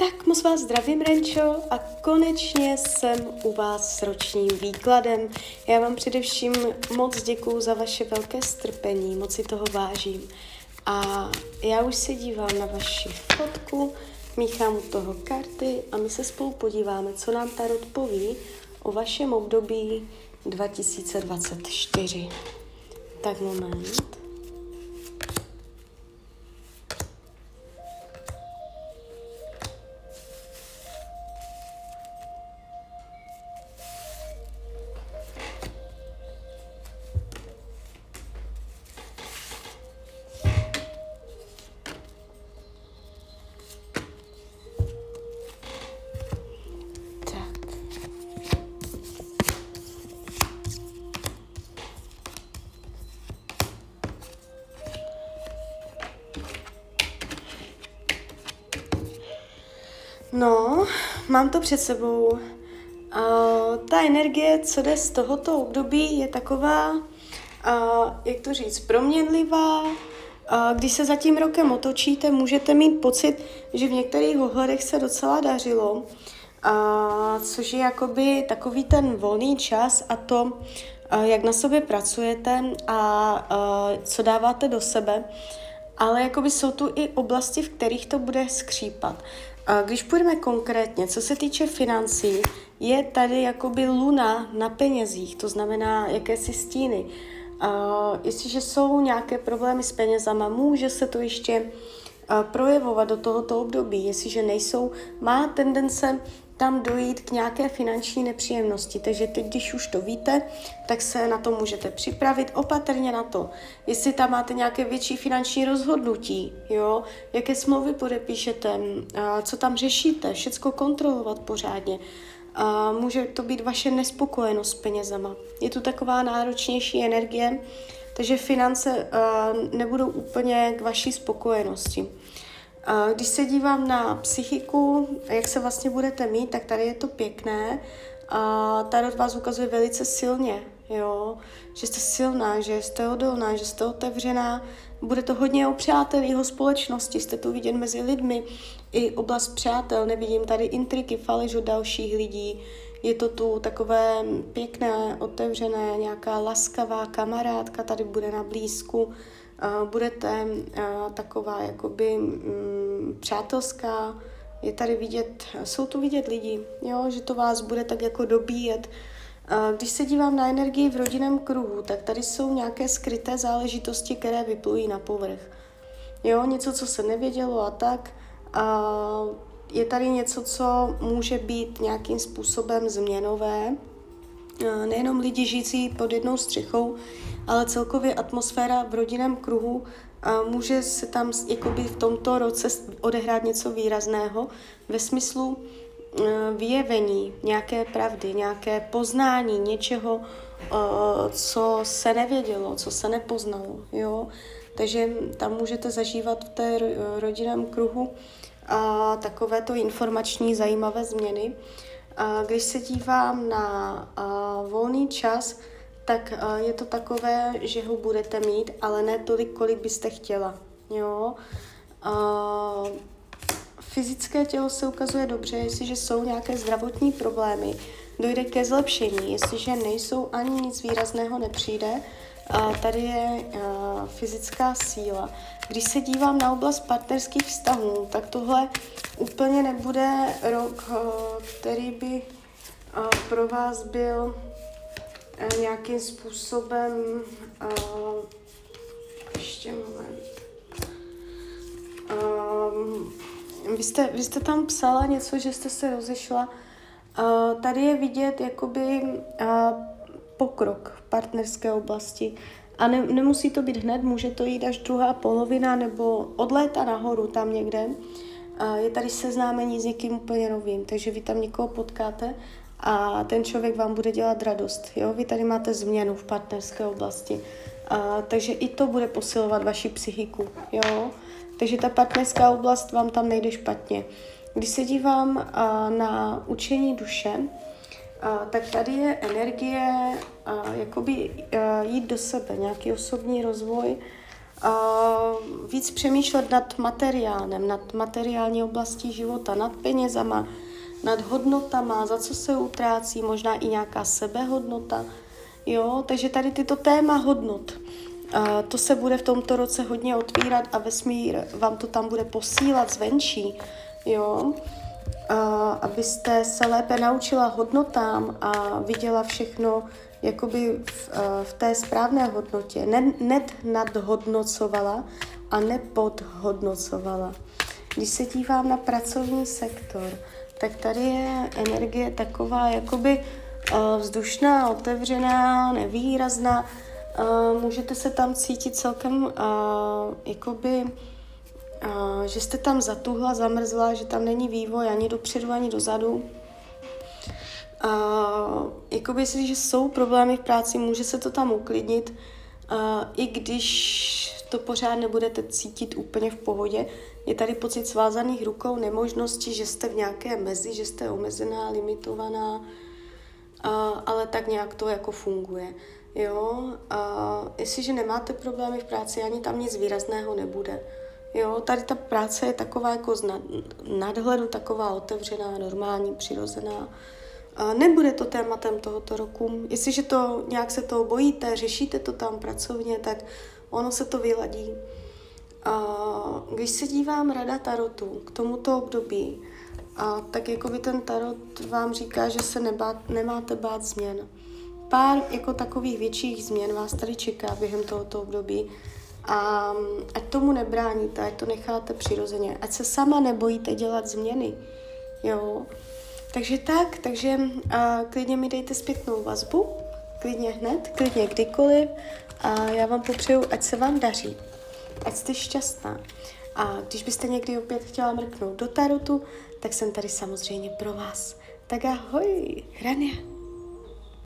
Tak moc vás zdravím, Renčo, a konečně jsem u vás s ročním výkladem. Já vám především moc děkuju za vaše velké strpení, moc si toho vážím. A já už se dívám na vaši fotku, míchám u toho karty a my se spolu podíváme, co nám Tarot poví o vašem období 2024. Tak moment. No, mám to před sebou. Uh, ta energie, co jde z tohoto období, je taková, uh, jak to říct, proměnlivá. Uh, když se za tím rokem otočíte, můžete mít pocit, že v některých ohledech se docela dařilo, uh, což je jakoby takový ten volný čas a to, uh, jak na sobě pracujete a uh, co dáváte do sebe. Ale jakoby jsou tu i oblasti, v kterých to bude skřípat. Když půjdeme konkrétně, co se týče financí, je tady jakoby luna na penězích, to znamená jakési stíny. Jestliže jsou nějaké problémy s penězama, může se to ještě projevovat do tohoto období. Jestliže nejsou, má tendence tam dojít k nějaké finanční nepříjemnosti. Takže teď, když už to víte, tak se na to můžete připravit opatrně na to. Jestli tam máte nějaké větší finanční rozhodnutí, jo, jaké smlouvy podepíšete, co tam řešíte, všecko kontrolovat pořádně. A může to být vaše nespokojenost s penězama. Je tu taková náročnější energie, takže finance nebudou úplně k vaší spokojenosti. Když se dívám na psychiku, jak se vlastně budete mít, tak tady je to pěkné. A Tarot vás ukazuje velice silně, jo? že jste silná, že jste odolná, že jste otevřená. Bude to hodně o přátelích, o společnosti, jste tu vidět mezi lidmi, i oblast přátel, nevidím tady intriky, faleš od dalších lidí. Je to tu takové pěkné, otevřené, nějaká laskavá kamarádka tady bude na blízku budete taková jakoby mm, přátelská, je tady vidět, jsou tu vidět lidi, jo, že to vás bude tak jako dobíjet. Když se dívám na energii v rodinném kruhu, tak tady jsou nějaké skryté záležitosti, které vyplují na povrch. Jo, něco, co se nevědělo a tak. A je tady něco, co může být nějakým způsobem změnové. Nejenom lidi žijící pod jednou střechou, ale celkově atmosféra v rodinném kruhu a může se tam jakoby v tomto roce odehrát něco výrazného ve smyslu uh, vyjevení nějaké pravdy, nějaké poznání něčeho, uh, co se nevědělo, co se nepoznalo. Jo? Takže tam můžete zažívat v té rodinném kruhu takovéto informační zajímavé změny. Když se dívám na volný čas, tak je to takové, že ho budete mít, ale ne tolik, kolik byste chtěla. Jo? Fyzické tělo se ukazuje dobře, jestliže jsou nějaké zdravotní problémy, dojde ke zlepšení. Jestliže nejsou ani nic výrazného nepřijde, tady je fyzická síla. Když se dívám na oblast partnerských vztahů, tak tohle úplně nebude rok, uh, který by uh, pro vás byl Eh, nějakým způsobem ještě moment. Vy, jste, vy jste tam psala něco, že jste se rozešla. Tady je vidět jakoby pokrok v partnerské oblasti. A ne, nemusí to být hned, může to jít až druhá polovina nebo od léta nahoru tam někde. Uh, je tady seznámení s někým úplně novým, takže vy tam někoho potkáte a ten člověk vám bude dělat radost. Jo? Vy tady máte změnu v partnerské oblasti. A, takže i to bude posilovat vaši psychiku. Jo? Takže ta partnerská oblast vám tam nejde špatně. Když se dívám a, na učení duše, a, tak tady je energie a, jakoby a, jít do sebe, nějaký osobní rozvoj, víc přemýšlet nad materiálem, nad materiální oblastí života, nad penězama, nad hodnotama, za co se utrácí, možná i nějaká sebehodnota. Jo, takže tady tyto téma hodnot, uh, to se bude v tomto roce hodně otvírat a vesmír vám to tam bude posílat zvenčí. Jo, abyste se lépe naučila hodnotám a viděla všechno jakoby v, v té správné hodnotě. Ne, nadhodnocovala a nepodhodnocovala. Když se dívám na pracovní sektor, tak tady je energie taková jakoby vzdušná, otevřená, nevýrazná. Můžete se tam cítit celkem jakoby a, že jste tam zatuhla, zamrzla, že tam není vývoj ani dopředu, ani dozadu. A, jakoby si, že jsou problémy v práci, může se to tam uklidnit, a, i když to pořád nebudete cítit úplně v pohodě. Je tady pocit svázaných rukou, nemožnosti, že jste v nějaké mezi, že jste omezená, limitovaná, a, ale tak nějak to jako funguje. Jo, a jestliže nemáte problémy v práci, ani tam nic výrazného nebude. Jo, tady ta práce je taková jako z nadhledu, taková otevřená, normální, přirozená. A nebude to tématem tohoto roku. Jestliže to nějak se toho bojíte, řešíte to tam pracovně, tak ono se to vyladí. A když se dívám rada tarotu k tomuto období, a tak jako by ten tarot vám říká, že se nebát, nemáte bát změn. Pár jako takových větších změn vás tady čeká během tohoto období. A ať tomu nebráníte, ať to necháte přirozeně, ať se sama nebojíte dělat změny. Jo. Takže tak, takže a klidně mi dejte zpětnou vazbu, klidně hned, klidně kdykoliv a já vám popřeju, ať se vám daří, ať jste šťastná. A když byste někdy opět chtěla mrknout do tarotu, tak jsem tady samozřejmě pro vás. Tak ahoj, Hrania.